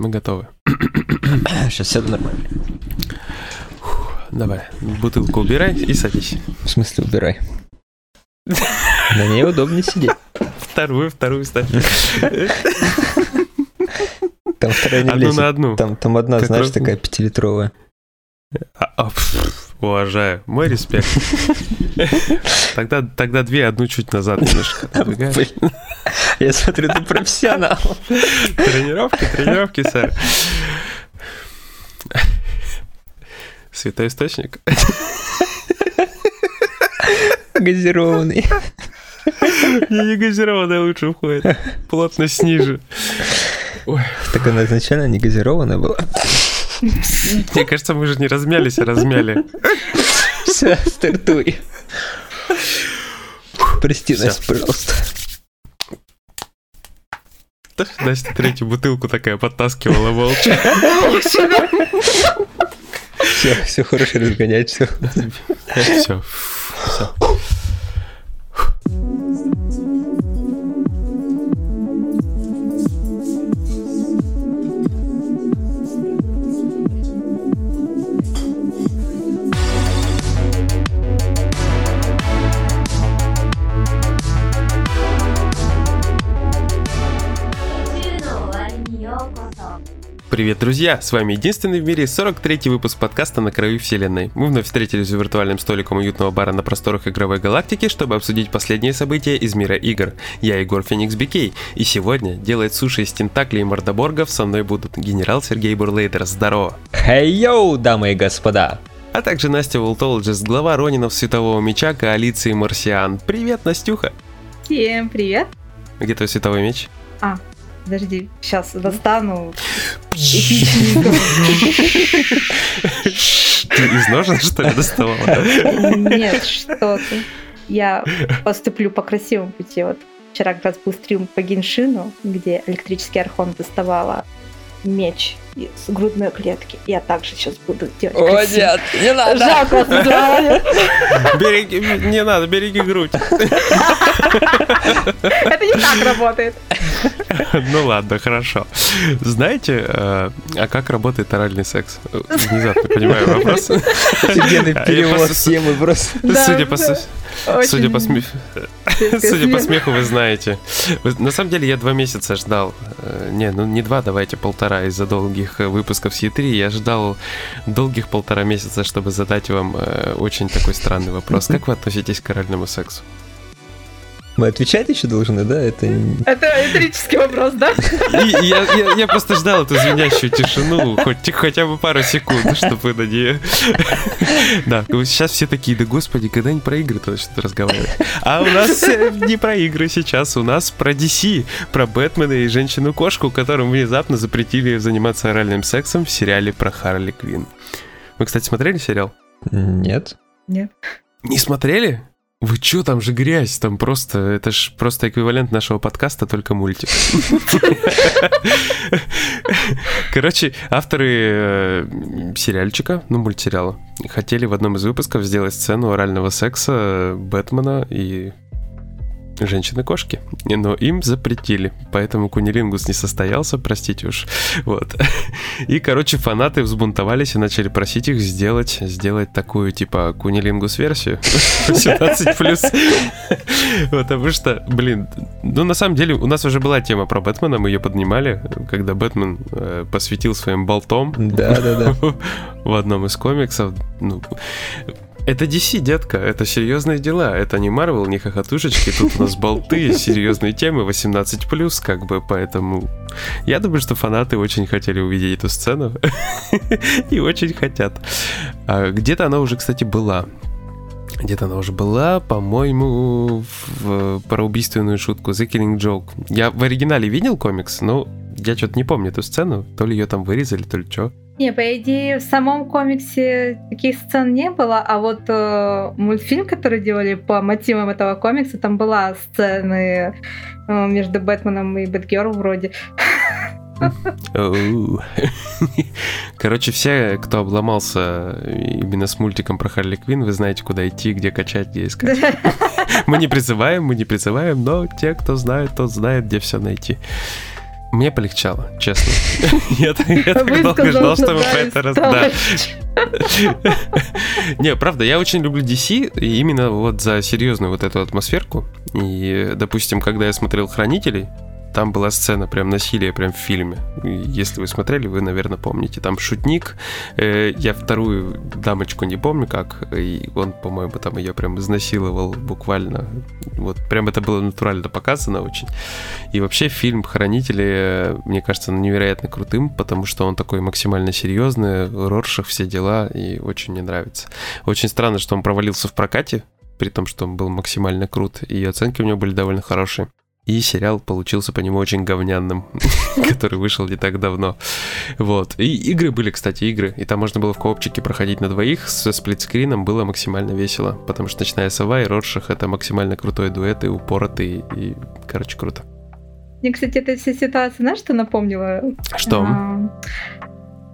мы готовы. Сейчас сяду нормально. Давай, бутылку убирай и садись. В смысле убирай? На ней удобнее сидеть. Вторую, вторую ставь. Там вторая не Одну влезет. на одну. Там, там одна, Как знаешь, раз- такая пятилитровая. А, а, пф, Уважаю. Мой респект. Тогда, тогда две, одну чуть назад немножко отодвигаешь. Я смотрю, ты профессионал. Тренировки, тренировки, сэр. Святой источник. Газированный. Не не газированная лучше входит. Плотность ниже. Ой, Так она изначально не газированная была. мне кажется, мы же не размялись, а размяли. Все, стартуй. Прости нас, пожалуйста. Настя третью бутылку такая подтаскивала молча. Все, все хорошо разгонять, все. Все, все. Привет, друзья! С вами единственный в мире 43-й выпуск подкаста «На краю вселенной». Мы вновь встретились за виртуальным столиком уютного бара на просторах игровой галактики, чтобы обсудить последние события из мира игр. Я Егор Феникс Бикей, и сегодня делает суши из тентаклей и мордоборгов со мной будут генерал Сергей Бурлейдер, здорово! Хей-йоу, дамы и господа. А также Настя Волтологист, глава Ронинов Светового Меча коалиции Марсиан. Привет, Настюха! Всем привет. Где твой световой меч? А, подожди, сейчас достану. эпичненько. Ты из ножен, что ли, доставала? Нет, что ты. Я поступлю по красивому пути. Вот вчера как раз был стрим по Геншину, где электрический архон доставала меч из грудной клетки. Я также сейчас буду делать красиво. не Жалко название. Береги, не надо, береги грудь. Это не так работает. Ну ладно, хорошо. Знаете, э, а как работает оральный секс? Внезапно понимаю вопрос. Офигенный перевод темы просто. Судя по Судя по, сме- судя по смеху, вы знаете. На самом деле я два месяца ждал. э, Не, ну не два, давайте полтора из-за долгих э, выпусков с E3. Я ждал долгих полтора месяца, чтобы задать вам э, очень такой странный вопрос. Как вы относитесь к оральному сексу? Мы отвечать еще должны, да? Это Это риторический вопрос, да? И я, я- я просто ждал эту звенящую тишину, хоть, хотя бы пару секунд, чтобы на нее... Да, вот сейчас все такие, да господи, когда не про игры-то что-то разговаривать. А у нас э, не про игры сейчас, у нас про DC, про Бэтмена и Женщину-кошку, которым внезапно запретили заниматься оральным сексом в сериале про Харли Квин. Вы, кстати, смотрели сериал? Нет. Нет. Не смотрели? Вы чё, там же грязь, там просто, это ж просто эквивалент нашего подкаста, только мультик. Короче, авторы э, сериальчика, ну, мультсериала, хотели в одном из выпусков сделать сцену орального секса Бэтмена и женщины-кошки. Но им запретили, поэтому кунилингус не состоялся, простите уж. Вот. И, короче, фанаты взбунтовались и начали просить их сделать, сделать такую, типа, кунилингус-версию. 18+. Потому что, блин, ну, на самом деле, у нас уже была тема про Бэтмена, мы ее поднимали, когда Бэтмен э, посвятил своим болтом Да-да-да. в одном из комиксов. Ну, это DC, детка, это серьезные дела. Это не Marvel, не хохотушечки. Тут у нас болты, серьезные темы, 18+, как бы, поэтому... Я думаю, что фанаты очень хотели увидеть эту сцену. И очень хотят. А Где-то она уже, кстати, была. Где-то она уже была, по-моему, в, про убийственную шутку The Killing Joke. Я в оригинале видел комикс, но я что-то не помню эту сцену. То ли ее там вырезали, то ли что. Не, по идее, в самом комиксе таких сцен не было, а вот э, мультфильм, который делали по мотивам этого комикса, там была сцены э, между Бэтменом и Бэтгерл вроде. Короче, все, кто обломался именно с мультиком про Харли Квин, вы знаете, куда идти, где качать, где искать. Мы не призываем, мы не призываем, но те, кто знает, тот знает, где все найти. Мне полегчало, честно. Я так долго ждал, чтобы про это. Не, правда, я очень люблю DC, именно вот за серьезную вот эту атмосферку. И, допустим, когда я смотрел «Хранителей», там была сцена прям насилия, прям в фильме. Если вы смотрели, вы, наверное, помните. Там шутник. Э, я вторую дамочку не помню как. И он, по-моему, там ее прям изнасиловал буквально. Вот прям это было натурально показано очень. И вообще фильм «Хранители», мне кажется, невероятно крутым, потому что он такой максимально серьезный, Роршах, все дела, и очень мне нравится. Очень странно, что он провалился в прокате, при том, что он был максимально крут, и оценки у него были довольно хорошие. И сериал получился по нему очень говнянным, который вышел не так давно. Вот. И игры были, кстати, игры. И там можно было в коопчике проходить на двоих со сплитскрином. Было максимально весело. Потому что «Ночная сова» и «Роршах» — это максимально крутой дуэт и упоротый. И, короче, круто. Мне, кстати, эта вся ситуация, знаешь, что напомнила? Что? А,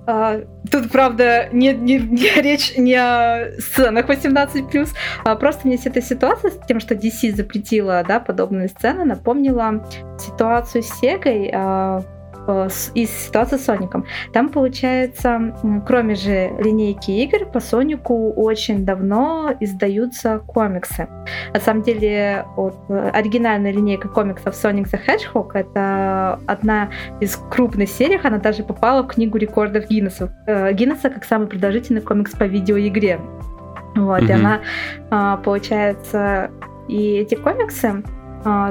а, тут, правда, не, не, не речь не о сценах 18+, а просто мне эта ситуация с тем, что DC запретила да, подобные сцены, напомнила ситуацию с Сегой. А, Э, из ситуации с Соником. Там, получается, кроме же линейки игр, по Сонику очень давно издаются комиксы. На самом деле, вот, э, оригинальная линейка комиксов Sonic the Hedgehog — это одна из крупных серий, она даже попала в книгу рекордов Гиннесса, э, Гиннесса как самый продолжительный комикс по видеоигре. Вот, mm-hmm. и она, а, получается, и эти комиксы,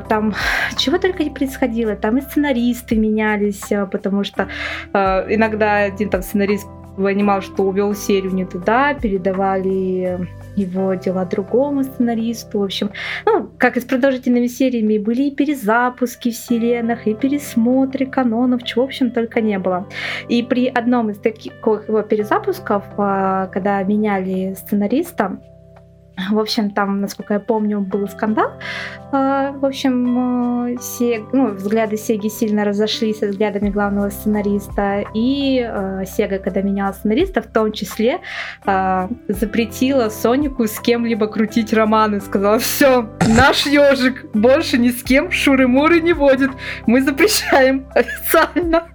там чего только не происходило, там и сценаристы менялись, а, потому что а, иногда один там сценарист понимал, что увел серию не туда, передавали его дела другому сценаристу. В общем, ну, как и с продолжительными сериями, были и перезапуски вселенных, и пересмотры канонов, чего, в общем, только не было. И при одном из таких его перезапусков, когда меняли сценариста, в общем, там, насколько я помню, был скандал. А, в общем, э, Сег, ну, взгляды Сеги сильно разошлись со взглядами главного сценариста. И э, Сега, когда меняла сценариста, в том числе э, запретила Сонику с кем-либо крутить романы. Сказала, все, наш ежик больше ни с кем шуры-муры не водит. Мы запрещаем официально.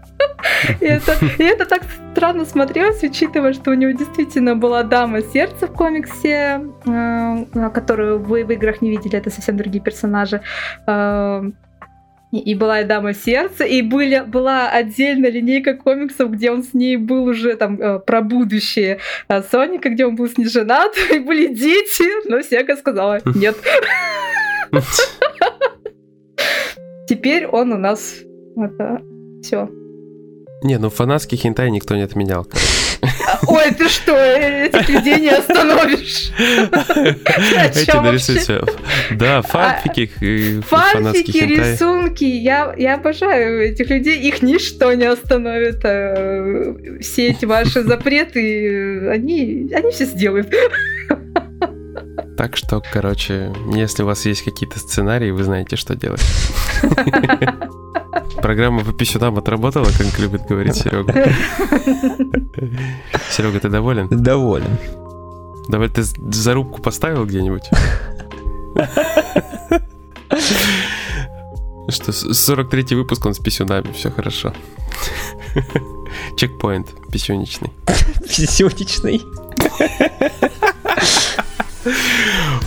И это, и это так странно смотрелось, учитывая, что у него действительно была дама сердца в комиксе, э, которую вы в играх не видели, это совсем другие персонажи. Э, и была и Дама Сердца, и были, была отдельная линейка комиксов, где он с ней был уже там э, про будущее а Соника, где он был с ней женат, и были дети, но Сега сказала нет. Теперь он у нас это все не, ну фанатский хентай никто не отменял. Ой, ты что, этих людей не остановишь. Эти нарисуйте. Да, а, фанфики, Фанфики, рисунки. Я, обожаю этих людей. Их ничто не остановит. А, все эти ваши запреты, они все сделают. Так что, короче, если у вас есть какие-то сценарии, вы знаете, что делать. Программа по пищунам отработала, как любит говорить Серега. Серега, ты доволен? Доволен. Давай ты зарубку поставил где-нибудь? Что, 43-й выпуск, он с писюнами, все хорошо. Чекпоинт писюничный. Писюничный.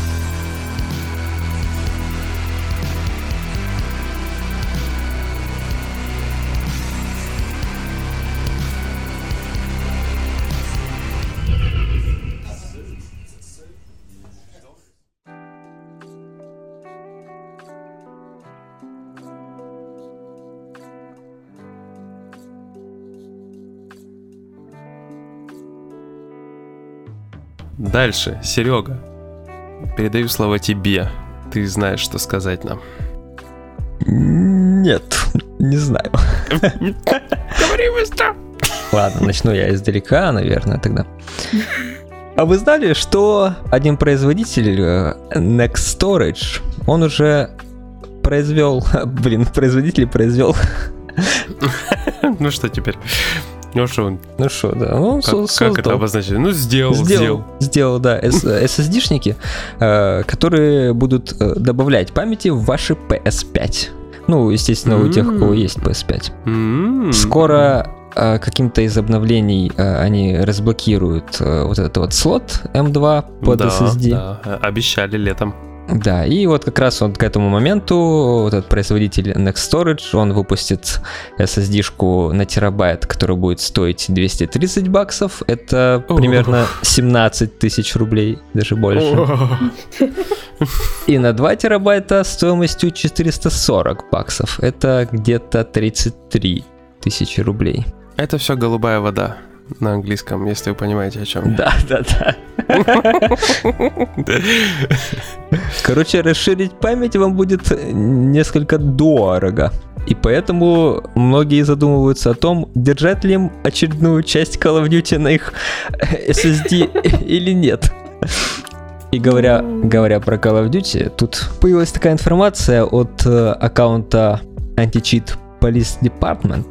Дальше, Серега, передаю слово тебе. Ты знаешь, что сказать нам. Нет, не знаю. Говори быстро. Ладно, начну я издалека, наверное, тогда. А вы знали, что один производитель э, Next Storage, он уже произвел, блин, производитель произвел. Ну что теперь? Ну что? Ну что, да. Ну, как, создал. как это обозначить? Ну, сделал, сделал. Сделал, сделал да, SSD-шники, э, которые будут э, добавлять памяти в ваши PS5. Ну, естественно, у тех, у кого есть PS5. М-м. Скоро э, каким-то из обновлений они разблокируют вот этот вот слот M2 под Да, SSD. да, обещали летом. Да, и вот как раз он к этому моменту, вот этот производитель Next Storage, он выпустит SSD-шку на терабайт, которая будет стоить 230 баксов. Это О. примерно 17 тысяч рублей, даже больше. И на 2 терабайта стоимостью 440 баксов. Это где-то 33 тысячи рублей. Это все голубая вода на английском, если вы понимаете, о чем я. Да, да, да. Короче, расширить память вам будет несколько дорого. И поэтому многие задумываются о том, держать ли им очередную часть Call of Duty на их SSD или нет. И говоря, говоря про Call of Duty, тут появилась такая информация от э, аккаунта Anti-Cheat Police Department.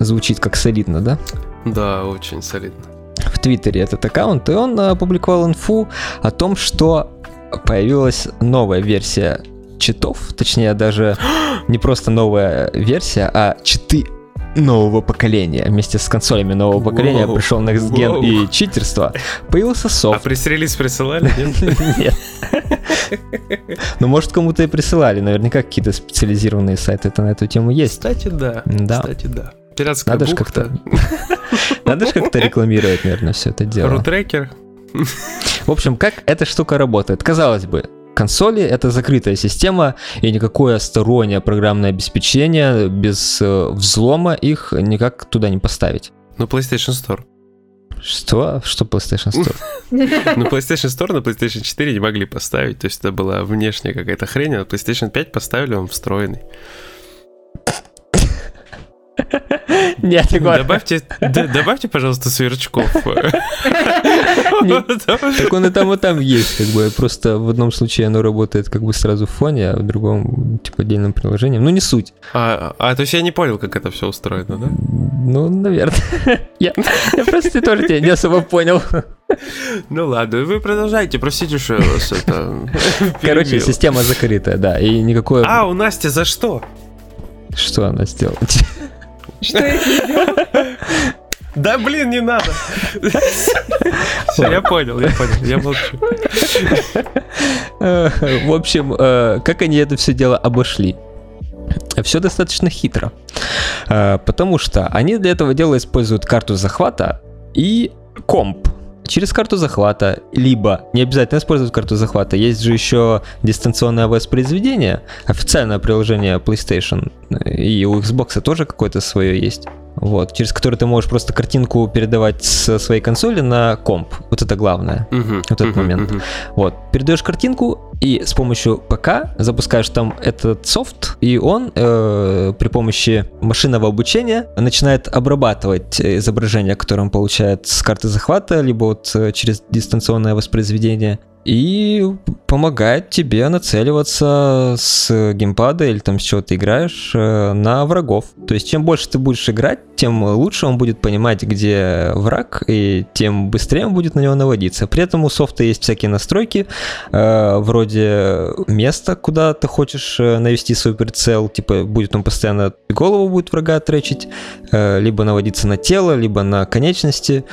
Звучит как солидно, да? Да, очень солидно. в Твиттере этот аккаунт, и он э, опубликовал инфу о том, что появилась новая версия читов, точнее даже не просто новая версия, а читы нового поколения. Вместе с консолями нового поколения пришел Next Gen и читерство. Появился А софт. пресс-релиз присылали, нет? Ну, может, кому-то и присылали. Наверняка какие-то специализированные сайты на эту тему есть. Кстати, да. Да. Кстати, да. Пиратская Надо бухта, Надо же как-то рекламировать, наверное, все это дело. рутрекер. В общем, как эта штука работает? Казалось бы, консоли это закрытая система, и никакое стороннее программное обеспечение без э, взлома их никак туда не поставить. Ну, PlayStation Store. Что? Что PlayStation Store? Ну, PlayStation Store на PlayStation 4 не могли поставить, то есть это была внешняя какая-то хрень, а на PlayStation 5 поставили он встроенный. Нет, Егор, Добавьте, добавьте, пожалуйста, сверчков. так он и там, и там есть, как бы, просто в одном случае оно работает как бы сразу в фоне, а в другом, типа, отдельным приложением. Ну, не суть. А, а, то есть я не понял, как это все устроено, да? Ну, наверное. Я, я просто тоже тебя не особо понял. Ну ладно, вы продолжайте, простите, что я вас это... Короче, система закрытая, да, и никакое... А, у Насти за что? Что она сделала? Что я видела? Да блин, не надо. Все, я понял, я понял, я молчу. В общем, э, как они это все дело обошли? Все достаточно хитро. Э, Потому что они для этого дела используют карту захвата и комп. Через карту захвата, либо не обязательно использовать карту захвата, есть же еще дистанционное воспроизведение, официальное приложение PlayStation, и у Xbox тоже какое-то свое есть. Вот, через которое ты можешь просто картинку передавать с своей консоли на комп. Вот это главное. Мгм, Вот этот мгм, момент. мгм. Вот, передаешь картинку и с помощью ПК запускаешь там этот софт, и он э, при помощи машинного обучения начинает обрабатывать изображение, которое он получает с карты захвата, либо вот э, через дистанционное воспроизведение, и помогает тебе нацеливаться с геймпада или там с чего ты играешь э, на врагов. То есть чем больше ты будешь играть, тем лучше он будет понимать, где враг, и тем быстрее он будет на него наводиться. При этом у софта есть всякие настройки, э, вроде места, куда ты хочешь э, навести свой прицел, типа будет он постоянно голову будет врага тречить, э, либо наводиться на тело, либо на конечности.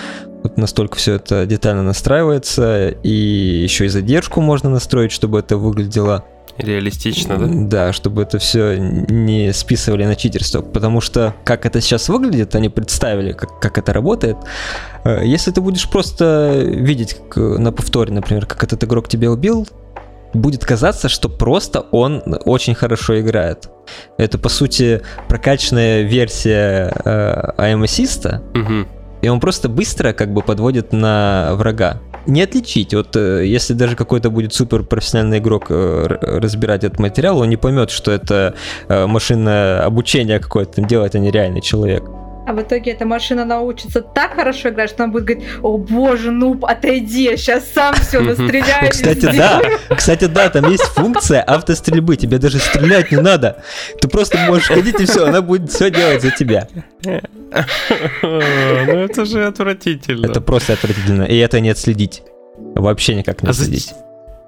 Вот настолько все это детально настраивается, и еще и задержку можно настроить, чтобы это выглядело Реалистично, да? да, чтобы это все не списывали на читерство. Потому что как это сейчас выглядит, они представили, как, как это работает. Э, Если ты будешь просто видеть как, на повторе, например, как этот игрок тебя убил, будет казаться, что просто он очень хорошо играет. Это, по сути, прокачанная версия э, IM Assist, Мгм. И он просто быстро как бы подводит на врага. Не отличить, вот э, если даже какой-то будет супер профессиональный игрок э, разбирать этот материал, он не поймет, что это э, машинное обучение какое-то делает, а не реальный человек. А в итоге эта машина научится так хорошо играть, что она будет говорить, о боже, нуб, отойди, я сейчас сам все настреляю. Кстати, сделаю». да, кстати, да, там есть функция автострельбы, тебе даже стрелять не надо. Ты просто можешь ходить и все, она будет все делать за тебя. Ну это же отвратительно. Это просто отвратительно, и это не отследить. Вообще никак не А отследить.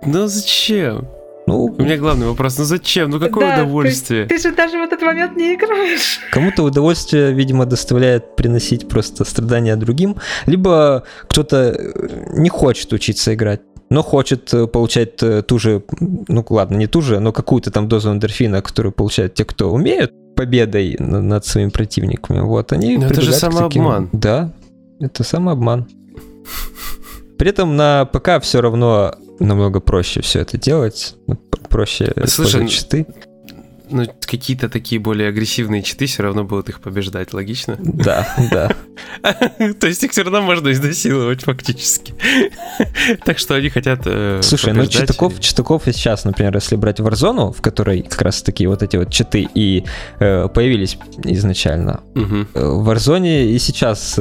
Ну зачем? Ну, У меня главный вопрос, ну зачем? Ну какое Да, удовольствие? Ты же даже в этот момент не играешь. Кому-то удовольствие, видимо, доставляет приносить просто страдания другим, либо кто-то э, не хочет учиться играть, но хочет э, получать э, ту же, ну ладно, не ту же, но какую-то там дозу эндорфина, которую получают те, кто умеют победой на- над своими противниками. Вот они. Но это же к таким- самообман. Да, это самообман. При этом на ПК все равно намного проще все это делать, проще Слушай, читы. Ну, какие-то такие более агрессивные читы все равно будут их побеждать, логично? Да, да. То есть их все равно можно изнасиловать фактически. Так что они хотят э, Слушай, ну читаков, читаков и сейчас, например, если брать Warzone, в которой как раз такие вот эти вот читы и э, появились изначально. Э, В Warzone и сейчас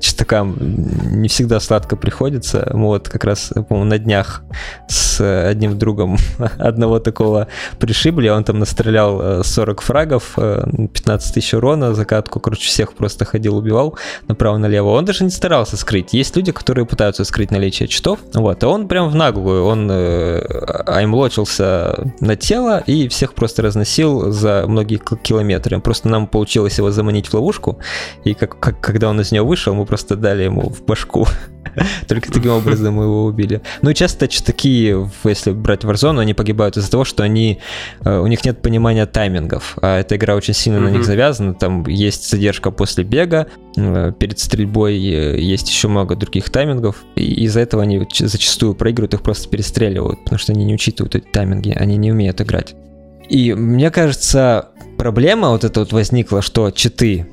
читакам не всегда сладко приходится. Мы вот как раз, по-моему, на днях с одним другом одного такого пришибли, он там настрелял э, 40 фрагов, э, 15 тысяч урона, закатку, короче, всех просто ходил, убивал направо-налево. Он даже не старался скрыть. Есть люди, которые пытаются скрыть наличие читов, вот, а он прям в наглую, он э, аймлочился на тело и всех просто разносил за многие километры. Просто нам получилось его заманить в ловушку, и как, как- когда он из нее вышел, мы просто дали ему в башку. Только таким образом мы его убили. Ну и часто такие, если брать Warzone, они погибают из-за того, что они, э, у них нет понимания таймингов. А эта игра очень сильно на них завязана. Там есть задержка после бега, э, перед стрельбой э, есть еще много других таймингов. И из-за этого они зачастую проигрывают, их просто перестреливают, потому что они не учитывают эти тайминги, они не умеют играть. И мне кажется, проблема вот эта вот возникла, что читы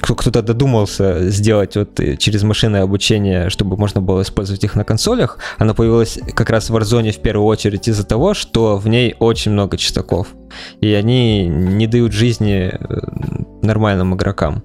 кто-то додумался сделать вот э, через машинное обучение, чтобы можно было использовать их на консолях, она появилась как раз в Warzone в первую очередь из-за того, что в ней очень много читаков, и они не дают жизни э, нормальным игрокам.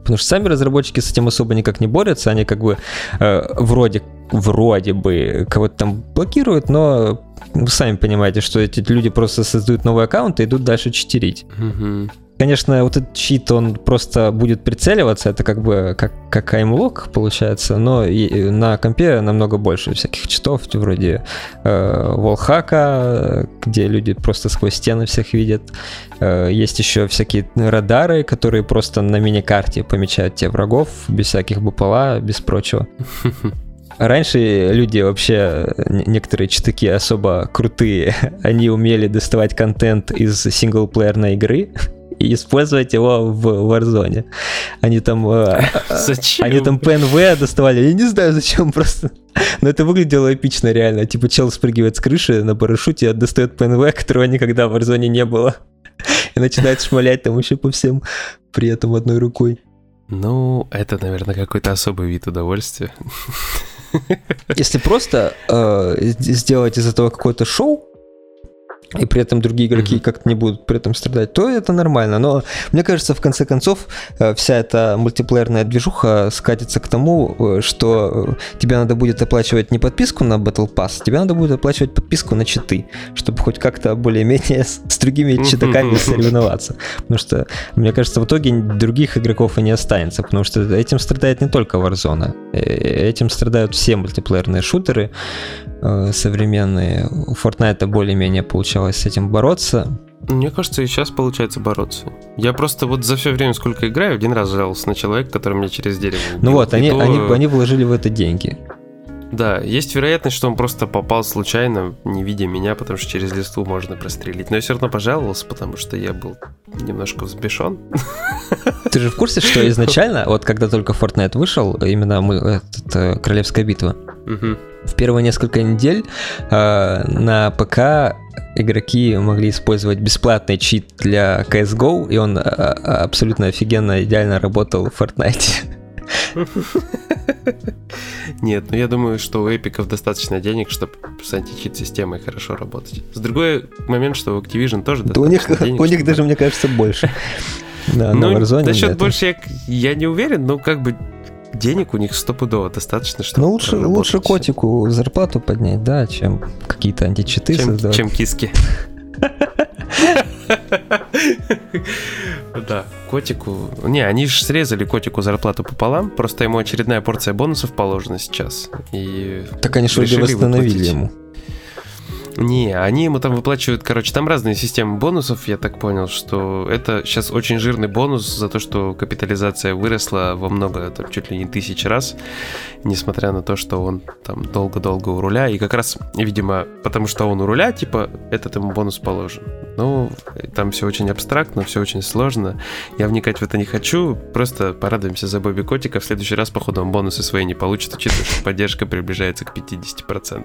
Потому что сами разработчики с этим особо никак не борются, они как бы э, вроде, вроде бы кого-то там блокируют, но вы сами понимаете, что эти люди просто создают новый аккаунт и идут дальше читерить. Мгм. Конечно, вот этот чит, он просто будет прицеливаться, это как бы как, как аймлок получается, но и- на компе намного больше всяких читов, вроде э, волхака, где люди просто сквозь стены всех видят. Э, есть еще всякие радары, которые просто на миникарте помечают те врагов, без всяких БПЛА, без прочего. Раньше люди вообще, некоторые читаки особо крутые, они умели доставать контент из синглплеерной игры и использовать его в Warzone. Они там... э, Зачем? Они там ПНВ доставали, я не знаю зачем просто. Но это выглядело эпично реально. Типа чел спрыгивает с крыши на парашюте, достает ПНВ, которого никогда в Warzone не было. И начинает шмалять там еще по всем, при этом одной рукой. Ну, это, наверное, какой-то особый вид удовольствия. Если просто э, сделать из этого какое-то шоу, и при этом другие игроки Мгм. как-то не будут при этом страдать, то это нормально. Но мне кажется, в конце концов, э, вся эта мультиплеерная движуха скатится к тому, э, что э, тебе надо будет оплачивать не подписку на Battle Pass, тебе надо будет оплачивать подписку на читы, чтобы хоть как-то более-менее с, с другими читаками соревноваться. Потому что, мне кажется, в итоге других игроков и не останется, потому что этим страдает не только Warzone, этим страдают все мультиплеерные шутеры современные. У Fortnite более-менее получалось с этим бороться. Мне кажется, и сейчас получается бороться. Я просто вот за все время, сколько играю, один раз жаловался на человека, который меня через дерево убил. Ну вот, И они, то- они, они вложили в это деньги. Да, есть вероятность, что он просто попал случайно, не видя меня, потому что через листву можно прострелить. Но я все равно пожаловался, потому что я был немножко взбешен. Ты же в курсе, что изначально, вот когда только Fortnite вышел, именно мы, этот, э, Королевская битва, Мгм. В первые несколько недель э, на ПК игроки могли использовать бесплатный чит для CSGO, и он э, э, абсолютно офигенно, идеально работал в Fortnite. Нет, ну я думаю, что у эпиков достаточно денег, чтобы с античит-системой хорошо работать. С другой момент, что у Activision тоже Да у них, достаточно денег, у них чтобы- даже, мне кажется, больше. Да, на Ну, Warzone насчет нет. больше я, я не уверен, но как бы денег у них стопудово достаточно, чтобы Ну, лучше, лучше котику зарплату поднять, да, чем какие-то античиты чем, создавать. чем киски. Да, котику... Не, они же срезали котику зарплату пополам, просто ему очередная порция бонусов положена сейчас. И Так они решили восстановили выплатить. ему? Не, они ему там выплачивают, короче, там разные системы бонусов, я так понял, что это сейчас очень жирный бонус за то, что капитализация выросла во много, там, чуть ли не тысяч раз, несмотря на то, что он там долго-долго у руля, и как раз, видимо, потому что он у руля, типа, этот ему бонус положен. Ну, там все очень абстрактно, все очень сложно, я вникать в это не хочу, просто порадуемся за Бобби Котика, в следующий раз, походу, он бонусы свои не получит, учитывая, что поддержка приближается к 50%.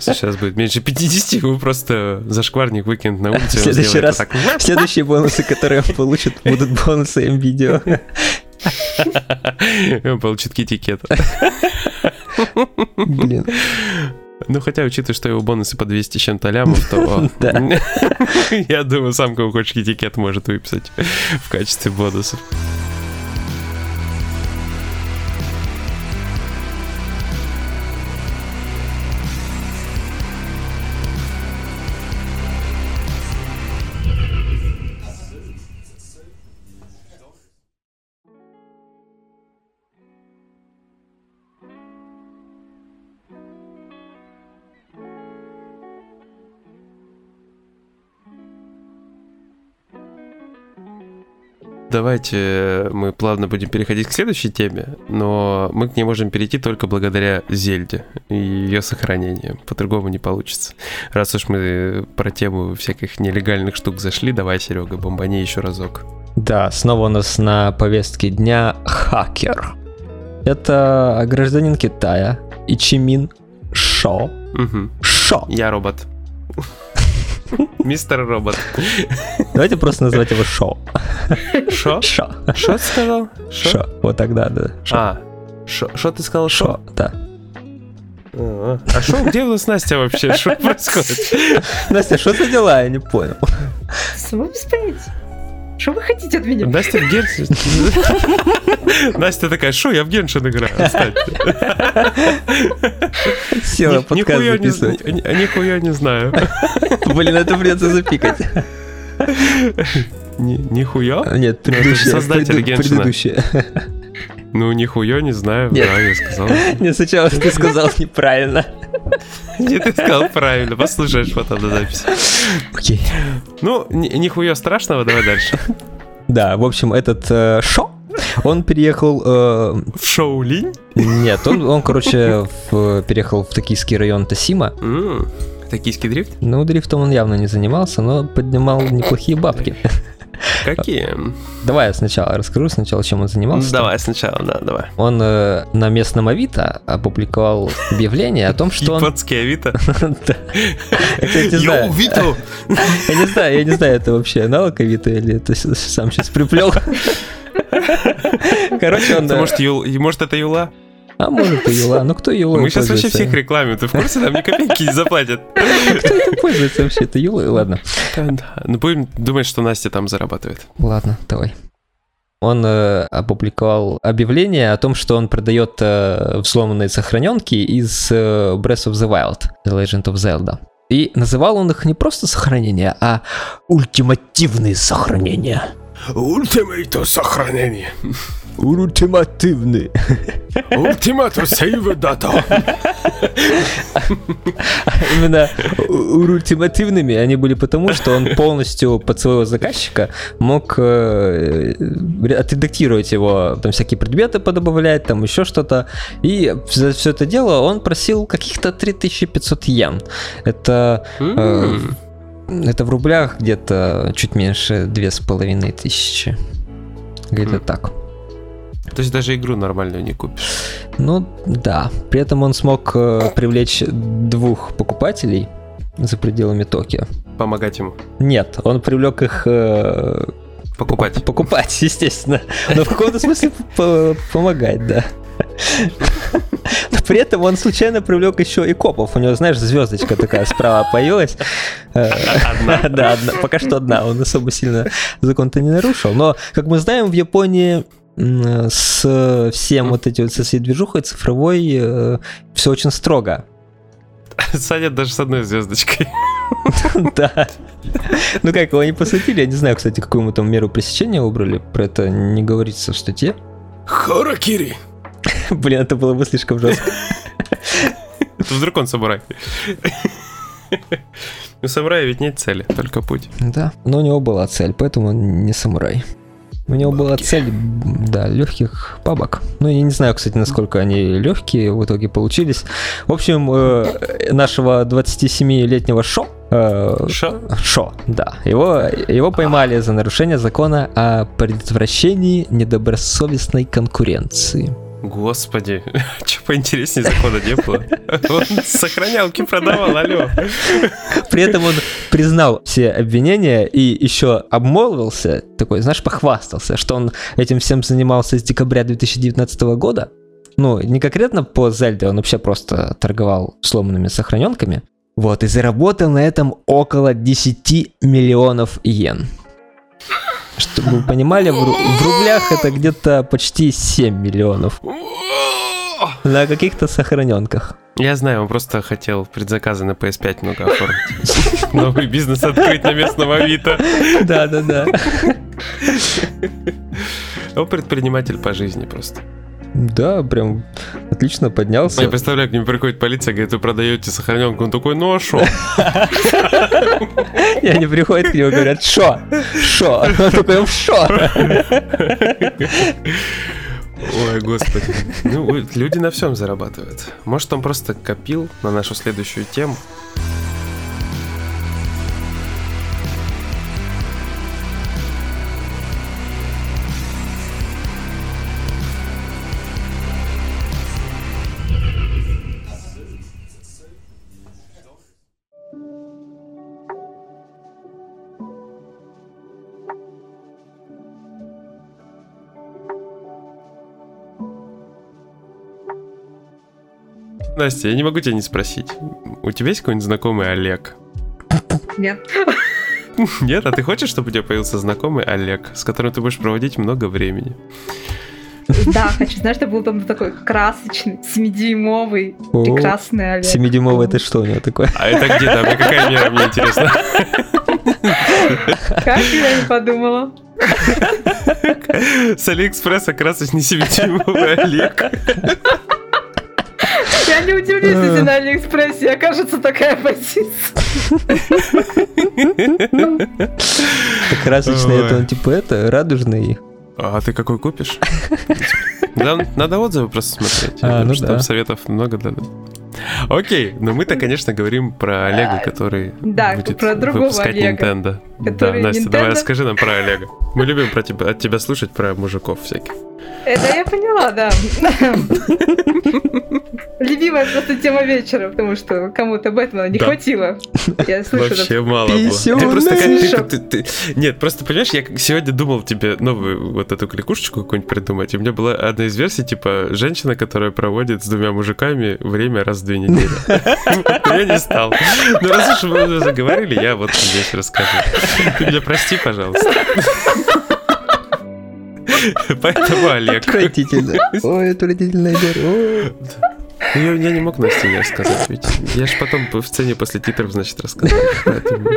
Сейчас будет меньше 50 50 его просто зашкварник выкинет на улицу. Следующий раз, так... следующие бонусы, которые он получит, будут бонусы М-видео. Он получит китикет. Блин. Ну, хотя, учитывая, что его бонусы по 200 чем-то лямов, то... Я думаю, сам кого хочешь китикет может выписать в качестве бонусов. Давайте мы плавно будем переходить к следующей теме, но мы к ней можем перейти только благодаря Зельде и ее сохранению. По-другому не получится. Раз уж мы про тему всяких нелегальных штук зашли, давай, Серега, бомбани еще разок. Да, снова у нас на повестке дня хакер. Это гражданин Китая Ичимин Шо. Угу. Шо. Я робот. Мистер Робот. Давайте просто назвать его Шо. Шо? Шо. Шо ты сказал? Шо. Вот тогда, да. А, Шо ты сказал? Шо, да. А шо, где у нас Настя вообще? Что происходит? Настя, что за дела? Я не понял. С вами что вы хотите от меня? Настя в Геншин... Настя такая, что я в Геншин играю, Села подкаст записывать. Нихуя не знаю. Блин, это придется запикать. Нихуя? Нет, предыдущее. Создатель Геншина. Предыдущее. Ну, нихуя не знаю, Нет. да, я сказал. Не, сначала ты сказал неправильно. Не, ты сказал правильно, послушаешь потом на записи. Окей. Ну, нихуя страшного, давай дальше. Да, в общем, этот э, шоу он переехал... Э, в Шоулинь? Нет, он, он короче, в, переехал в токийский район Тосима. Mm, токийский дрифт? Ну, дрифтом он явно не занимался, но поднимал неплохие бабки. Какие? Давай я сначала расскажу сначала, чем он занимался. Давай сначала, да, давай. Он э, на местном Авито опубликовал объявление о том, что он... Японский Авито? Йоу, Вито! Я не знаю, я не знаю, это вообще аналог Авито или это сам сейчас приплел. Короче, он... Может, может это Юла? А может и Юла. Ну кто Юла Мы сейчас вообще всех рекламим. Ты в курсе? Нам ни копейки не заплатят. Кто этим пользуется вообще? Это Юла? Ладно. Ну будем думать, что Настя там зарабатывает. Ладно, давай. Он э, опубликовал объявление о том, что он продает э, взломанные сохраненки из э, Breath of the Wild, The Legend of Zelda. И называл он их не просто сохранения, а ультимативные сохранения. Ультимативное сохранение. Ультимативный. Ультимату сейв дата. Именно ультимативными они были потому, что он полностью под своего заказчика мог э, отредактировать его, там всякие предметы подобавлять, там еще что-то. И за все это дело он просил каких-то 3500 йен. Это... Э, это в рублях где-то чуть меньше две с половиной тысячи. Где-то так. То есть даже игру нормальную не купишь. Ну да. При этом он смог э, привлечь двух покупателей за пределами Токио. Помогать ему? Нет, он привлек их э, покупать. Покупать, естественно. Но в каком-то смысле помогать, да. Но при этом он случайно привлек еще и копов. У него, знаешь, звездочка такая справа появилась. Э, одна? Да, одна. Пока что одна. Он особо сильно закон-то не нарушил. Но, как мы знаем, в Японии с всем вот эти вот со всей движухой цифровой э, все очень строго. Саня даже с одной звездочкой. Да. Ну как, его не посадили, я не знаю, кстати, какую ему там меру пресечения выбрали, про это не говорится в статье. Харакири! Блин, это было бы слишком жестко. Это вдруг он самурай. У самурая ведь нет цели, только путь. Да, но у него была цель, поэтому он не самурай. У него была цель, да, легких бабок. Ну, я не знаю, кстати, насколько они легкие в итоге получились. В общем, э, нашего 27-летнего Шо, э, Шо? Шо, да. Его, его поймали за нарушение закона о предотвращении недобросовестной конкуренции. Господи, что поинтереснее закона не было. Он сохранялки продавал, алло. При этом он признал все обвинения и еще обмолвился, такой, знаешь, похвастался, что он этим всем занимался с декабря 2019 года. Ну, не конкретно по Зельде, он вообще просто торговал сломанными сохраненками. Вот, и заработал на этом около 10 миллионов йен. Чтобы вы понимали, в, ру- в рублях это где-то почти 7 миллионов. На каких-то сохраненках. Я знаю, он просто хотел предзаказы на PS5 много оформить. Новый бизнес открыть на местном Авито. Да-да-да. Он предприниматель по жизни просто. Да, прям отлично поднялся. Я представляю, к нему приходит полиция, говорит, вы продаете сохраненку. Он такой, ну а шо? И они приходят к нему говорят, шо? Шо? Он такой, шо? Ой, господи. Ну, люди на всем зарабатывают. Может, он просто копил на нашу следующую тему. Настя, я не могу тебя не спросить. У тебя есть какой-нибудь знакомый Олег? Нет. Нет? А ты хочешь, чтобы у тебя появился знакомый Олег, с которым ты будешь проводить много времени? Да, хочу, знаешь, чтобы был там такой красочный, 7-дюймовый, О, прекрасный Олег. Семидюймовый это что у него такое? А это где там? Какая мера, мне интересно? Как я не подумала. С Алиэкспресса красочный 7-дюймовый Олег. Не удивлюсь, если на Алиэкспрессе окажется такая позиция. Красочный это он типа это, радужный. А ты какой купишь? Надо отзывы просто смотреть. А, думаю, ну что да. там советов много дадут. Окей, но мы-то, конечно, говорим про Олега, который да, будет про другого выпускать Олега, Nintendo. Да, Настя, давай Nintendo- расскажи нам про Олега. Мы любим про тебя, от тебя слушать про мужиков всяких. Это я поняла, да. Любимая просто тема вечера, потому что кому-то Бэтмена не Да. хватило. Я слышу Вообще мало было. Ты Писюны. просто как- ты- Смешок. ты- ты- Нет, просто понимаешь, я сегодня думал тебе новую вот эту кликушечку какую-нибудь придумать. И у меня была одна из версий, типа, женщина, которая проводит с двумя мужиками время раз в две недели. Я не стал. Ну, раз уж мы уже заговорили, я вот здесь расскажу. Ты меня прости, пожалуйста. Поэтому Олег. Отвратительно. Ой, отвратительная идея. Ну, Я, я не мог Насте не рассказать, ведь я же потом в сцене после титров, значит, рассказываю. Поэтому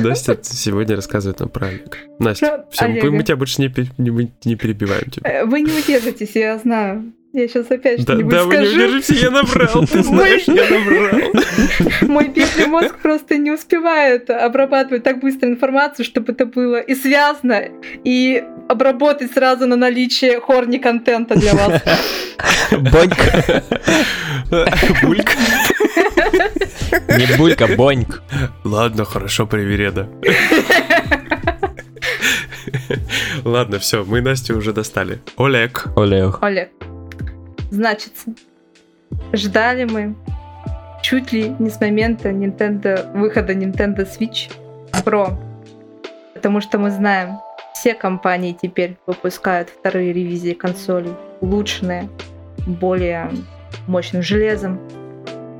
Настя сегодня рассказывает нам про Олега. Настя, все, мы, тебя больше не перебиваем тебя. Э, Вы не удержитесь, я знаю. Я сейчас опять Да, что-нибудь да, вы не скажу. удержимся, я набрал, ты знаешь, я набрал. Мой бедный мозг просто не успевает обрабатывать так быстро информацию, чтобы это было и связано, и обработать сразу на наличие хорни контента для вас. Боньк. Бульк. Не булька, боньк. Ладно, хорошо, привереда. Ладно, все, мы Настю уже достали. Олег. Олег. Олег, значит, ждали мы чуть ли не с момента Nintendo, выхода Nintendo Switch Pro, потому что мы знаем, все компании теперь выпускают вторые ревизии консолей, улучшенные, более мощным железом.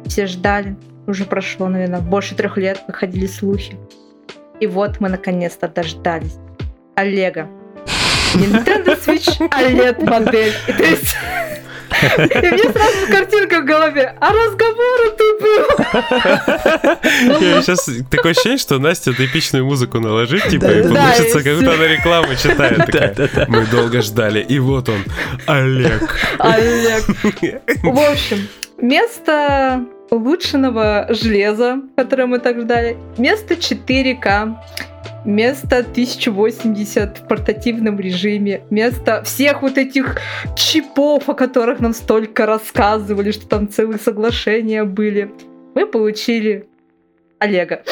Все ждали, уже прошло, наверное, больше трех лет, выходили слухи. И вот мы наконец-то дождались Олега. Nintendo Switch OLED модель. И то есть и мне сразу картинка в голове. А разговоры ты был? Сейчас такое ощущение, что Настя вот эпичную музыку наложит, типа, и получится, как будто она рекламу читает. Мы долго ждали, и вот он, Олег. Олег. В общем, вместо улучшенного железа, которое мы так ждали, вместо 4К, вместо 1080 в портативном режиме, вместо всех вот этих чипов, о которых нам столько рассказывали, что там целые соглашения были, мы получили Олега.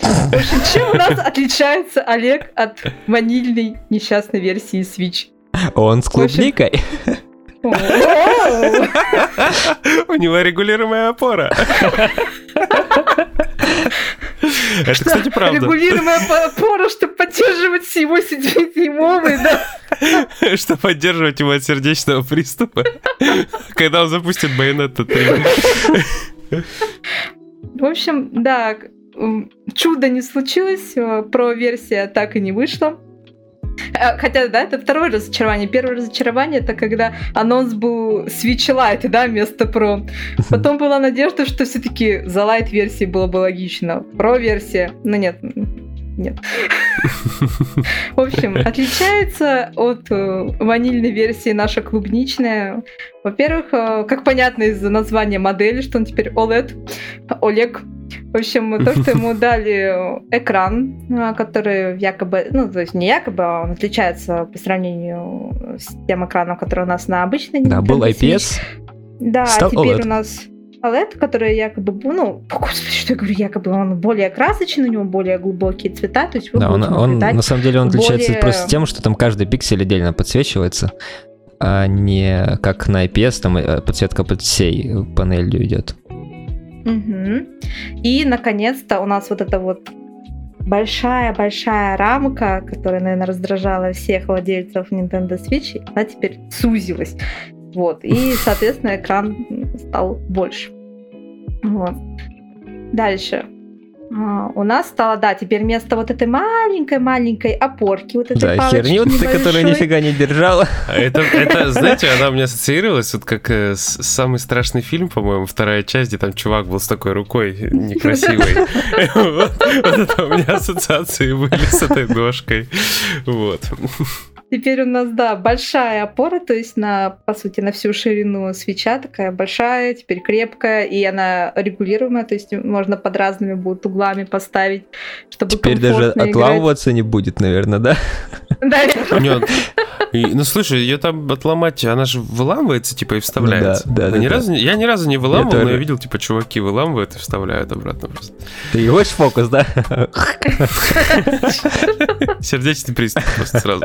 В общем, чем у нас отличается Олег от ванильной несчастной версии Switch? Он с клубникой. У него регулируемая опора. Это, кстати, правда. Регулируемая опора, чтобы поддерживать его 7-дюймовый, да. Чтобы поддерживать его от сердечного приступа, когда он запустит Bayonetta 3. В общем, да, чудо не случилось, э, про-версия так и не вышла. Э, Хотя, да, это второе разочарование. Первое разочарование это когда анонс был Switch Lite, да, вместо Pro. Потом была надежда, что все-таки за Lite версии было бы логично. Pro версия, ну нет, нет. В общем, отличается от э, ванильной версии наша клубничная. Во-первых, э, как понятно из названия модели, что он теперь OLED, Олег. В общем, то, что ему дали экран, а, который якобы, ну, то есть не якобы, а он отличается по сравнению с тем экраном, который у нас на обычной Да, был. IPS. Да, Стал теперь OLED. у нас OLED, который якобы, ну, господи, что я говорю, якобы он более красочный, у него более глубокие цвета, то есть вы Да, он, он на самом деле он отличается более- просто тем, что там каждый пиксель отдельно подсвечивается, а не как на IPS, там э, подсветка под всей панелью идет. Мгм. И, наконец-то, у нас вот эта вот большая-большая рамка, которая, наверное, раздражала всех владельцев Nintendo Switch, она теперь сузилась. Вот. И, соответственно, экран стал больше. Вот. Дальше. А, У нас стало, да, теперь вместо вот этой маленькой-маленькой опорки, вот этой Да, палочки херню, ты, которая нифига не держала. А Это, это, знаете, она у меня ассоциировалась вот как э, самый страшный фильм, по-моему, вторая часть, где там чувак был с такой рукой некрасивой. Вот вот это у меня ассоциации были с этой ножкой. Вот. Теперь у нас, да, большая опора, то есть на, по сути, на всю ширину свеча такая большая, теперь крепкая, и она регулируемая, то есть можно под разными будет углами поставить, чтобы Теперь даже играть. отламываться не будет, наверное, да? Да, Не, и- ну слушай, ее там отломать, она же выламывается, типа, и вставляется. Ну да, да, Вы ни да, разу Я ни разу не выламывал, но тоже. я видел, типа, чуваки выламывают и вставляют обратно просто. Ты очень фокус, да? Сердечный приступ просто сразу.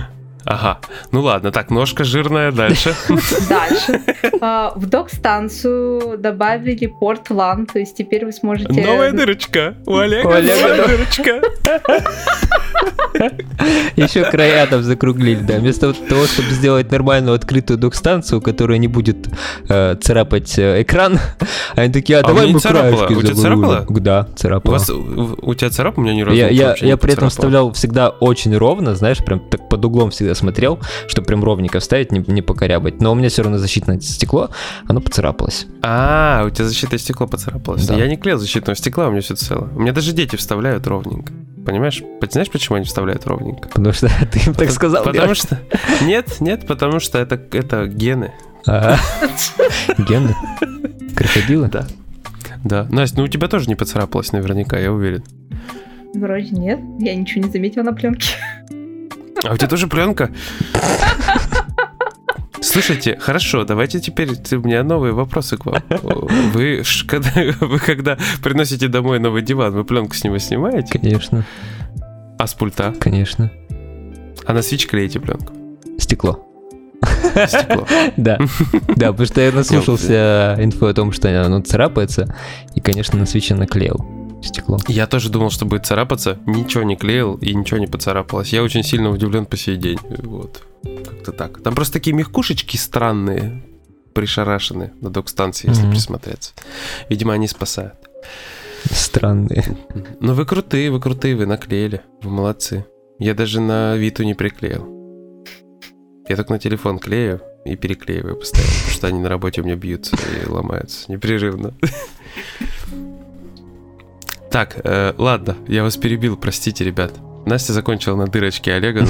Ага, ну ладно, так, ножка жирная, дальше. Дальше. А, В док-станцию добавили порт LAN, то есть теперь вы сможете... Новая дырочка. У Олега новая дырочка. Еще края там закруглили, да. Вместо того, чтобы сделать нормальную открытую док-станцию, которая не будет э, царапать э, экран, они такие, а, А у давай не мы царапало. краешки У тебя забудем». царапало? Да, У, царапало. вас, у, у тебя царап? У меня ни разу Я, я, я не при этом вставлял всегда очень ровно, знаешь, прям так под углом всегда смотрел, чтобы прям ровненько вставить, не, не покорябать. Но у меня все равно защитное стекло, оно поцарапалось. А, у тебя защитное стекло поцарапалось. Да. Я не клеил защитного стекла, у меня все цело. У меня даже дети вставляют ровненько. Понимаешь? Знаешь, почему они вставляют ровненько? Потому что ты им так сказал. Потому что... Нет, нет, потому что это, это гены. А, Гены? Крокодилы? Да. Да. Настя, ну у тебя тоже не поцарапалось наверняка, я уверен. Вроде нет, я ничего не заметила на пленке. А у тебя тоже пленка? Слушайте, хорошо, давайте теперь у меня новые вопросы к вам. Вы, когда, вы когда приносите домой новый диван, вы пленку с него снимаете? Конечно, А с пульта? конечно. А на свич клеите пленку? Стекло. Стекло. Да, да, потому что я наслушался инфу о том, что оно царапается, и, конечно, на свече наклеил стекло. Я тоже думал, что будет царапаться, ничего не клеил и ничего не поцарапалось. Я очень сильно удивлен по сей день. Вот. Как-то так. Там просто такие мягкушечки странные, пришарашены на док-станции, если Мгм. присмотреться. Видимо, они спасают. Странные. Ну вы крутые, вы крутые, вы наклеили. Вы молодцы. Я даже на Виту не приклеил. Я только на телефон клею и переклеиваю постоянно, потому что они на работе у меня бьются и ломаются непрерывно. Так, э, ладно, я вас перебил, простите, ребят. Настя закончила на дырочке Олега.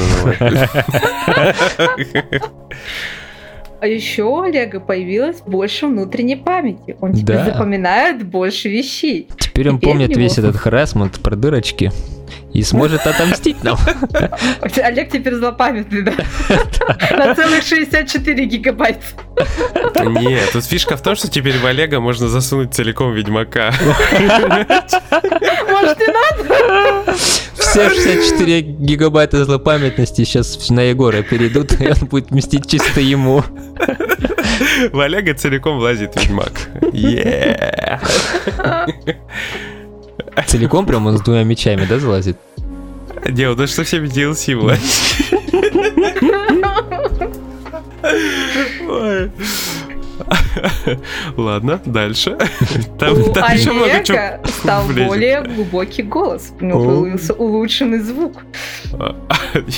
А еще у Олега появилось больше внутренней памяти. Он теперь Да. запоминает больше вещей. Теперь он Теперь помнит него- весь этот харасмент про дырочки и сможет отомстить нам. Олег теперь злопамятный, да? На целых 64 гигабайта. Нет, тут фишка в том, что теперь в Олега можно засунуть целиком Ведьмака. Может, не надо? Все 64 гигабайта злопамятности сейчас на Егора перейдут, и он будет вместить чисто ему. В Олега целиком влазит Ведьмак. Yeah. Целиком прям он с двумя мечами, да, залазит? Не, он даже со всеми DLC влазит. Ладно, дальше. Там, У там еще много чего стал влезет. более глубокий голос. У него О. появился улучшенный звук. А,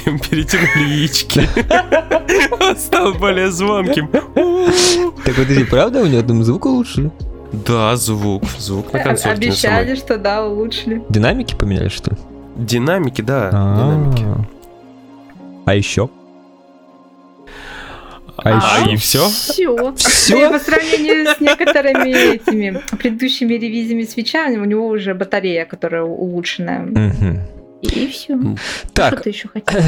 Им перетянули яички. Он стал более звонким. Так подожди, правда у него там звук улучшили? Да, звук. Звук на консоли. Обещали, что да, улучшили. Динамики поменяли, что ли? Динамики, да. Динамики. А еще? А А, еще? и все? Все. Всё? По сравнению с некоторыми этими предыдущими ревизиями свечами, у него уже батарея, которая улучшенная. Мгм. И все. Так, Что ты еще хотел?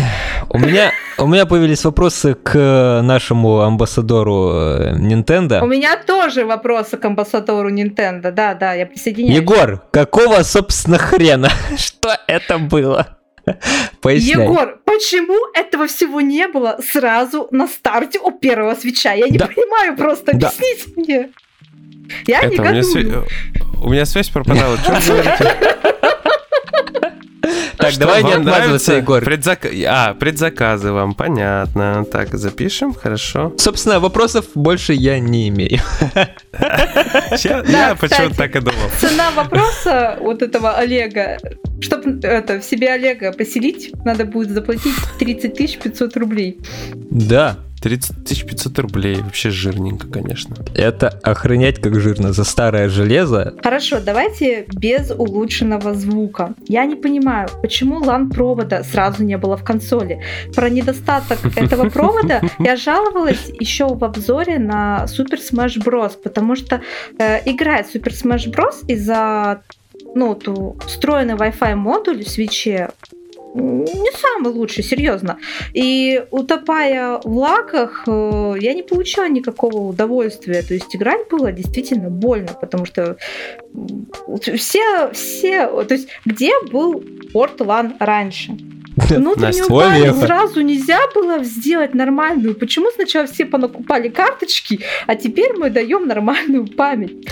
у меня, у меня появились вопросы к нашему амбассадору э, Nintendo. У меня тоже вопросы к амбассадору Nintendo. Да, да, я присоединяюсь. Егор, какого, собственно, хрена? Что это было? Поясняй. Егор, почему этого всего не было сразу на старте у первого свеча? Я не Да. понимаю просто, Да. объясните мне. Я Это, у, меня свя- у меня связь пропадала. Чё вы говорите? Так, Что, давай не отмазываться? Егор. Предзак- А, предзаказы вам, понятно. Так, запишем, хорошо. Собственно, вопросов больше я не имею. Я, почему-то так и думал. Цена вопроса вот этого Олега, чтобы это, в себе Олега поселить, надо будет заплатить 30 500 рублей. Да, 30 500 рублей. Вообще жирненько, конечно. это охранять как жирно за старое железо. Хорошо, давайте без улучшенного звука. Я не понимаю, почему LAN-провода сразу не было в консоли. Про недостаток этого провода я жаловалась еще в обзоре на Super Smash Bros. Потому что э, играет Super Smash Bros. из-за ну, ту, встроенный Wi-Fi модуль в свече не самый лучший, серьезно. И утопая в лаках, э, я не получила никакого удовольствия. То есть играть было действительно больно, потому что все, все, то есть где был порт LAN раньше? Внутреннюю Леха. сразу нельзя было сделать нормальную. Почему сначала все понакупали карточки, а теперь мы даем нормальную память?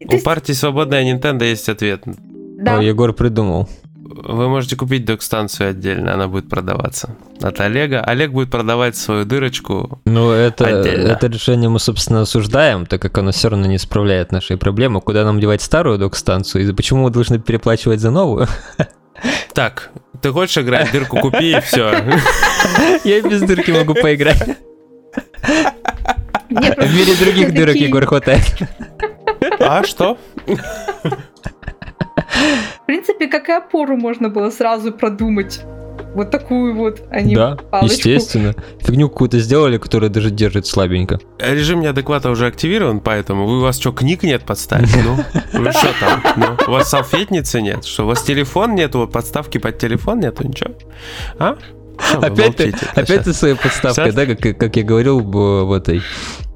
У есть, партии «Свободная Nintendo» есть ответ. да, О, Егор придумал. Вы можете купить док-станцию отдельно, она будет продаваться. От Олега. Олег будет продавать свою дырочку. Ну, это, Отдельно. это решение мы, собственно, осуждаем, так как оно все равно не справляет нашей проблемы. Куда нам девать старую док-станцию? И почему мы должны переплачивать за новую? Так, ты хочешь играть, дырку купи и все. Я и без дырки могу поиграть. В мире других дырок Егор хватает. А что? В принципе, как и опору можно было сразу продумать. Вот такую вот, а не Да, палочку. естественно. Фигню какую-то сделали, которая даже держит слабенько. Режим неадеквата уже активирован, поэтому вы, у вас что, книг нет подставить? Ну, вы что там? Ну, у вас салфетницы нет? Что, у вас телефон нет? Вот подставки под телефон нету? Ничего? А? Вы Опять ты, опять ты своей подставкой, да, как, как я говорил в, этой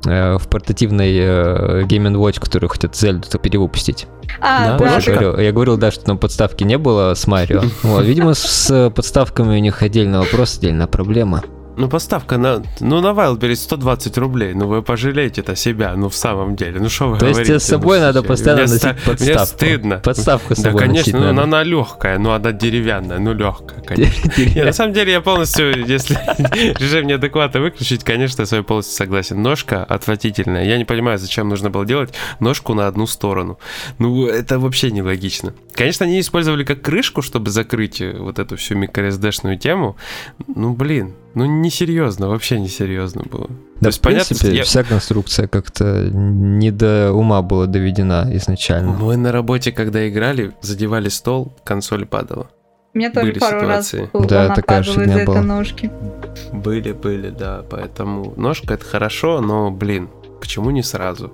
э, в портативной э, Game Watch, которую хотят Зельду перевыпустить. А, Да, да, Я Ложка. да. говорил, я говорил, да, что там подставки не было с Марио. Вот, видимо, с подставками у них отдельный вопрос, отдельная проблема. Ну, поставка на... Ну, на Wildberries 120 рублей. Ну, вы пожалеете-то себя, ну, в самом деле. Ну, что вы То есть говорите? тебе с собой ну, надо постоянно мне носить ста- подставку. Мне стыдно. Подставку с Да, собой конечно, носить ну, надо. она легкая, ну, она деревянная, ну, легкая, конечно. Не, на самом деле я полностью, если режим неадеквата выключить, конечно, я с вами полностью согласен. Ножка отвратительная. Я не понимаю, зачем нужно было делать ножку на одну сторону. Ну, это вообще нелогично. Конечно, они использовали как крышку, чтобы закрыть э, вот эту всю microSD-шную тему. Ну, блин, ну, несерьезно, вообще несерьезно было. То Да, есть, в понятно, принципе, что я- вся конструкция как-то не до ума была доведена изначально. Мы на работе, когда играли, задевали стол, консоль падала. У меня тоже Были пару ситуации. раз Да, волна такая падала из-за ножки. Были, были, да. Поэтому ножка это хорошо, но, блин, почему не сразу?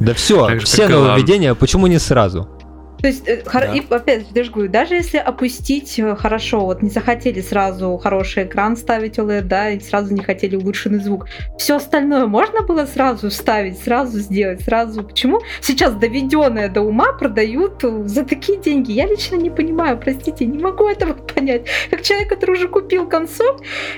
Да все, все нововведения, почему не сразу? То есть, э, Да. и опять же, говорю, даже если опустить э, хорошо, вот не захотели сразу хороший экран ставить OLED, да, и сразу не хотели улучшенный звук, все остальное можно было сразу вставить, сразу сделать, сразу. Почему сейчас доведенное до ума продают э, за такие деньги? Я лично не понимаю, простите, не могу этого понять. Как человек, который уже купил консоль,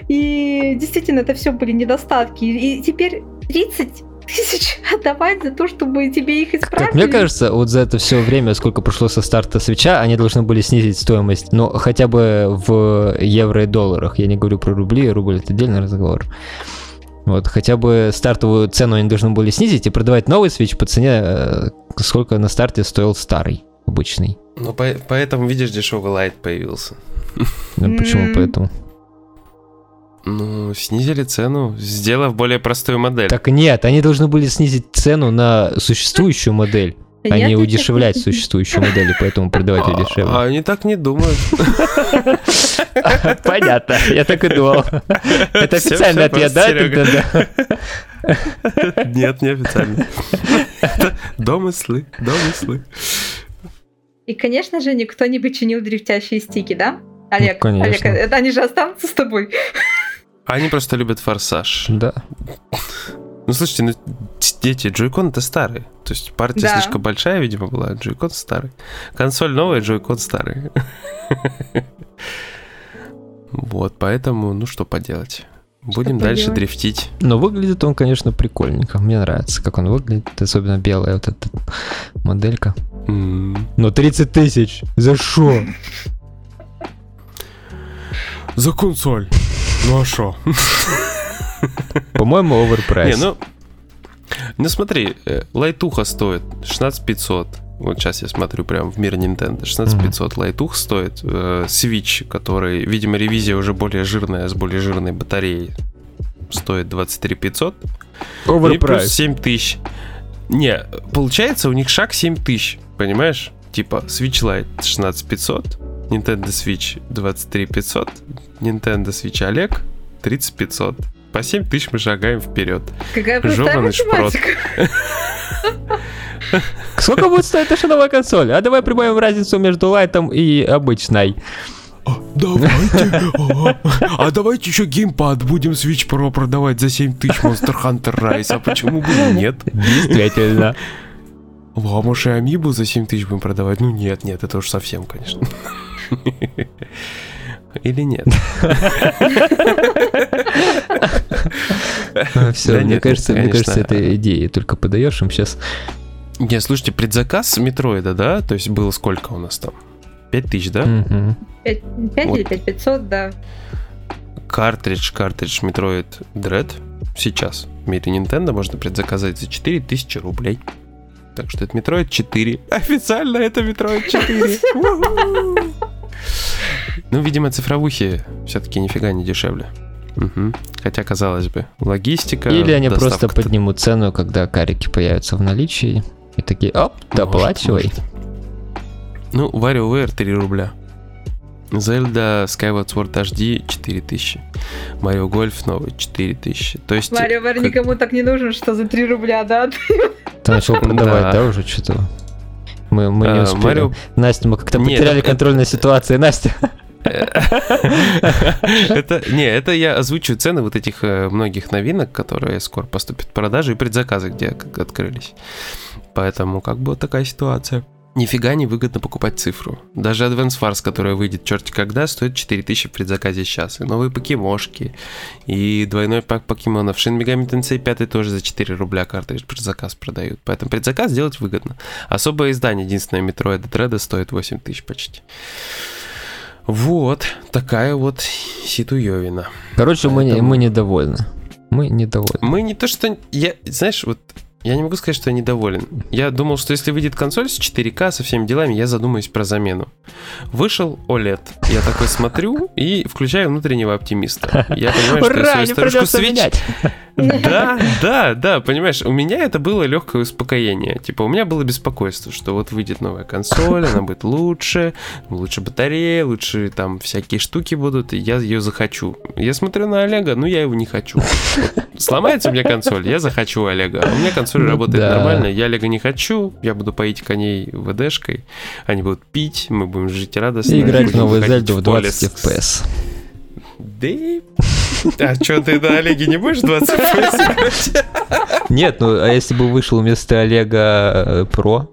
и действительно это все были недостатки, и теперь 30 тысяч отдавать за то, чтобы тебе их исправили. Как мне кажется, вот за это все время, сколько прошло со старта свеча, они должны были снизить стоимость, ну, хотя бы в евро и долларах. Я не говорю про рубли, рубль это отдельный разговор. Вот, хотя бы стартовую цену они должны были снизить и продавать новый свеч по цене, э, сколько на старте стоил старый, обычный. Ну, по- поэтому, видишь, дешевый лайт появился. Ну, почему поэтому? Ну, снизили цену, сделав более простую модель. Так нет, они должны были снизить цену на существующую модель, а не удешевлять нет. существующую модель, и поэтому продавать ее дешевле. А они так не думают. Понятно, я так и думал. Это официальный ответ, да? Нет, не официально. Домыслы, домыслы. И, конечно же, никто не починил дрифтящие стики, да? Олег, Ну, конечно. Олег, это они же останутся с тобой. Они просто любят форсаж. Да. Ну, слушайте, ну, дети, джойкон это старый. То есть партия Да. слишком большая, видимо, была, джойкон старый. Консоль новая, джойкон старый. Вот, поэтому, ну что поделать. Будем дальше поделать? дрифтить. Но выглядит он, конечно, прикольненько. Мне нравится, как он выглядит. Особенно белая вот эта моделька. Но 30 тысяч. За что? За консоль. Ну а что? По-моему, Не, оверпрайс. ну... Ну смотри, э, лайтуха стоит 16500. Вот сейчас я смотрю прям в мир Nintendo. 16500 лайтух стоит. Э, Switch, который, видимо, ревизия уже более жирная, с более жирной батареей, стоит 23500. И плюс Оверпрайс. 7000. Не, получается у них шаг 7000, понимаешь? Типа Switch Lite 16500, Nintendo Switch 23500, Nintendo Switch OLED 30500. По 7000 мы шагаем вперед. Какая простая математика. Сколько будет стоить наша новая консоль? А давай прибавим разницу между лайтом и обычной. Давайте, а давайте еще геймпад будем Switch Pro продавать за 7000 Monster Hunter Rise, а почему бы и нет? Действительно. А может и Амибу за 7000 будем продавать? Ну нет, нет, это уж совсем, конечно. Или нет? Все, Да мне кажется, мне конечно. кажется, этой идеей только подаешь им сейчас. Не, слушайте, предзаказ Метроида, да? То есть было сколько у нас там? 5000, да? Мгм. 5 Вот. или 5500, да. Картридж, картридж Metroid Dread сейчас в мире Nintendo можно предзаказать за 4000 рублей. Так что это Metroid 4. Официально это Metroid 4. Ну, видимо, цифровухи все-таки нифига не дешевле. Мгм. Хотя, казалось бы, логистика. Или они просто поднимут цену, когда карики появятся в наличии. И такие, оп, доплачивай. Может, может. Ну, WarioWare 3 рубля. Zelda Skyward Sword HD 4000. Mario Golf новый 4000. То есть... Марио Вар никому так не нужен, что за 3 рубля, да? Ты начал продавать, Да. да, уже что-то? Мы, мы не а, успели. Марио Настя, мы как-то Нет, потеряли это- контроль над ситуацией. Настя. Это, не, это я озвучиваю цены вот этих э, многих новинок, которые скоро поступят в продажу, и предзаказы, где открылись. Поэтому как бы вот такая ситуация. Нифига не выгодно покупать цифру. Даже Advance Wars, которая выйдет черти когда, стоит 4000 в предзаказе сейчас. И новые покемошки, и двойной пак покемонов. Shin Megami Tensei 5 тоже за 4 рубля картридж предзаказ продают. Поэтому предзаказ делать выгодно. Особое издание, единственное, Metroid Dread стоит 8000 почти. Вот, такая вот ситуевина. Короче, мы, не, Поэтому- мы недовольны. Мы недовольны. Мы не то что... Я, знаешь, вот я не могу сказать, что я недоволен. Я думал, что если выйдет консоль с 4К со всеми делами, я задумаюсь про замену. Вышел OLED. Я такой смотрю и включаю внутреннего оптимиста. Я понимаю, что я Ура, свою старушку Switch... Да, да, да, понимаешь, у меня это было легкое успокоение. Типа, у меня было беспокойство, что вот выйдет новая консоль, она будет лучше, лучше батарея, лучше там всякие штуки будут, и я ее захочу. Я смотрю на Олега, ну я его не хочу. Сломается у меня консоль, я захочу Олега. А у меня консоль ну работает нормально, я Олега не хочу, я буду поить коней ВДшкой, они будут пить, мы будем жить радостно. И играть в новую Зельду в 20 FPS. Да А что, ты на Олеге не будешь 20 FPS Нет, ну а если бы вышел вместо Олега Про?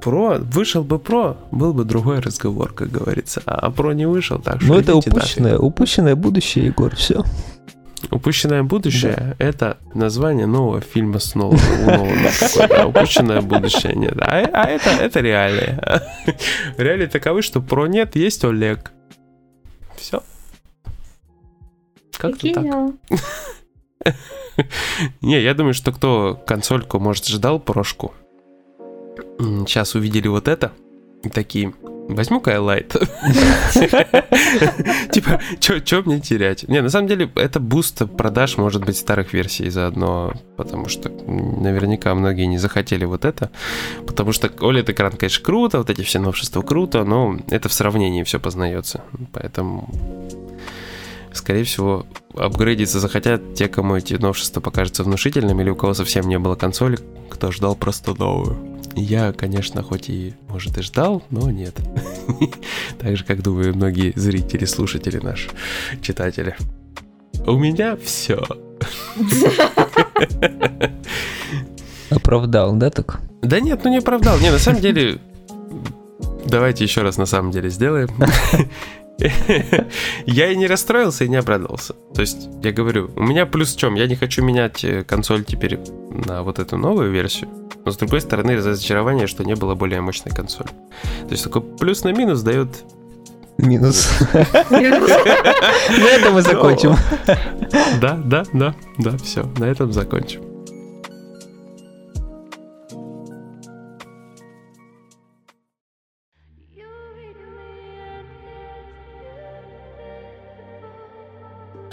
Про, вышел бы Про, был бы другой разговор, как говорится. А Про не вышел, так что Ну это упущенное, нафиг. упущенное будущее, Егор, все. Упущенное будущее да. это название нового фильма с Нолана. А упущенное будущее нет. А, а это, это реалии. Реалии таковы, что про нет, есть Олег. Все. Как-то так. Не, я думаю, что кто консольку, может, ждал прошку. Сейчас увидели вот это. И такие, возьму-ка я лайт. Типа, что мне терять? Не, на самом деле, это boost продаж, может быть, старых версий заодно, потому что наверняка многие не захотели вот это, потому что OLED экран, конечно, круто, вот эти все новшества круто, но это в сравнении все познается, поэтому скорее всего, апгрейдиться захотят те, кому эти новшества покажутся внушительными, или у кого совсем не было консоли, кто ждал просто новую. Я, конечно, хоть и, может, и ждал, но нет. Так же, как, думаю, многие зрители, слушатели наши, читатели. У меня все. Оправдал, да, так? Да нет, ну не оправдал. Не, на самом деле, давайте еще раз на самом деле сделаем. я и не расстроился, и не обрадовался. То есть, я говорю, у меня плюс в чем? Я не хочу менять э, консоль теперь на вот эту новую версию. Но с другой стороны, разочарование, что не было более мощной консоли. То есть, такой плюс на минус дает Минус. На этом мы закончим. Да, да, да, да, все, на этом закончим.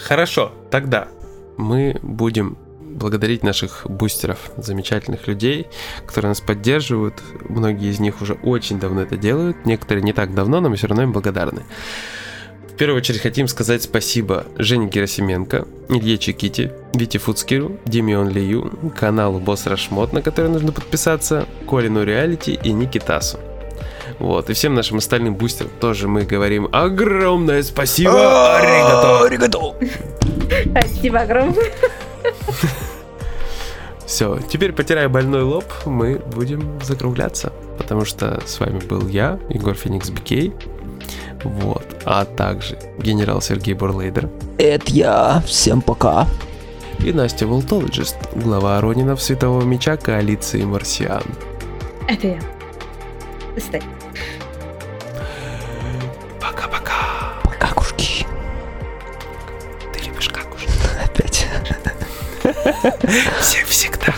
Хорошо, тогда мы будем благодарить наших бустеров, замечательных людей, которые нас поддерживают. Многие из них уже очень давно это делают, некоторые не так давно, но мы все равно им благодарны. В первую очередь хотим сказать спасибо Жене Герасименко, Илье Чекити, Вите Фуцкиру, Демион Лию, каналу Босс Рашмот, на который нужно подписаться, Колину Реалити и Никитасу. Вот, и всем нашим остальным бустерам тоже мы говорим огромное спасибо. Аригато. Аригато. Спасибо огромное. Все, теперь потирая больной лоб, мы будем закругляться, потому что с вами был я, Егор Феникс Бикей, вот, а также генерал Сергей Бурлейдер. Это я, всем пока. И Настя Волтологист, глава Ронинов Светового Меча Коалиции Марсиан. Это я. Стой. Всех всегда.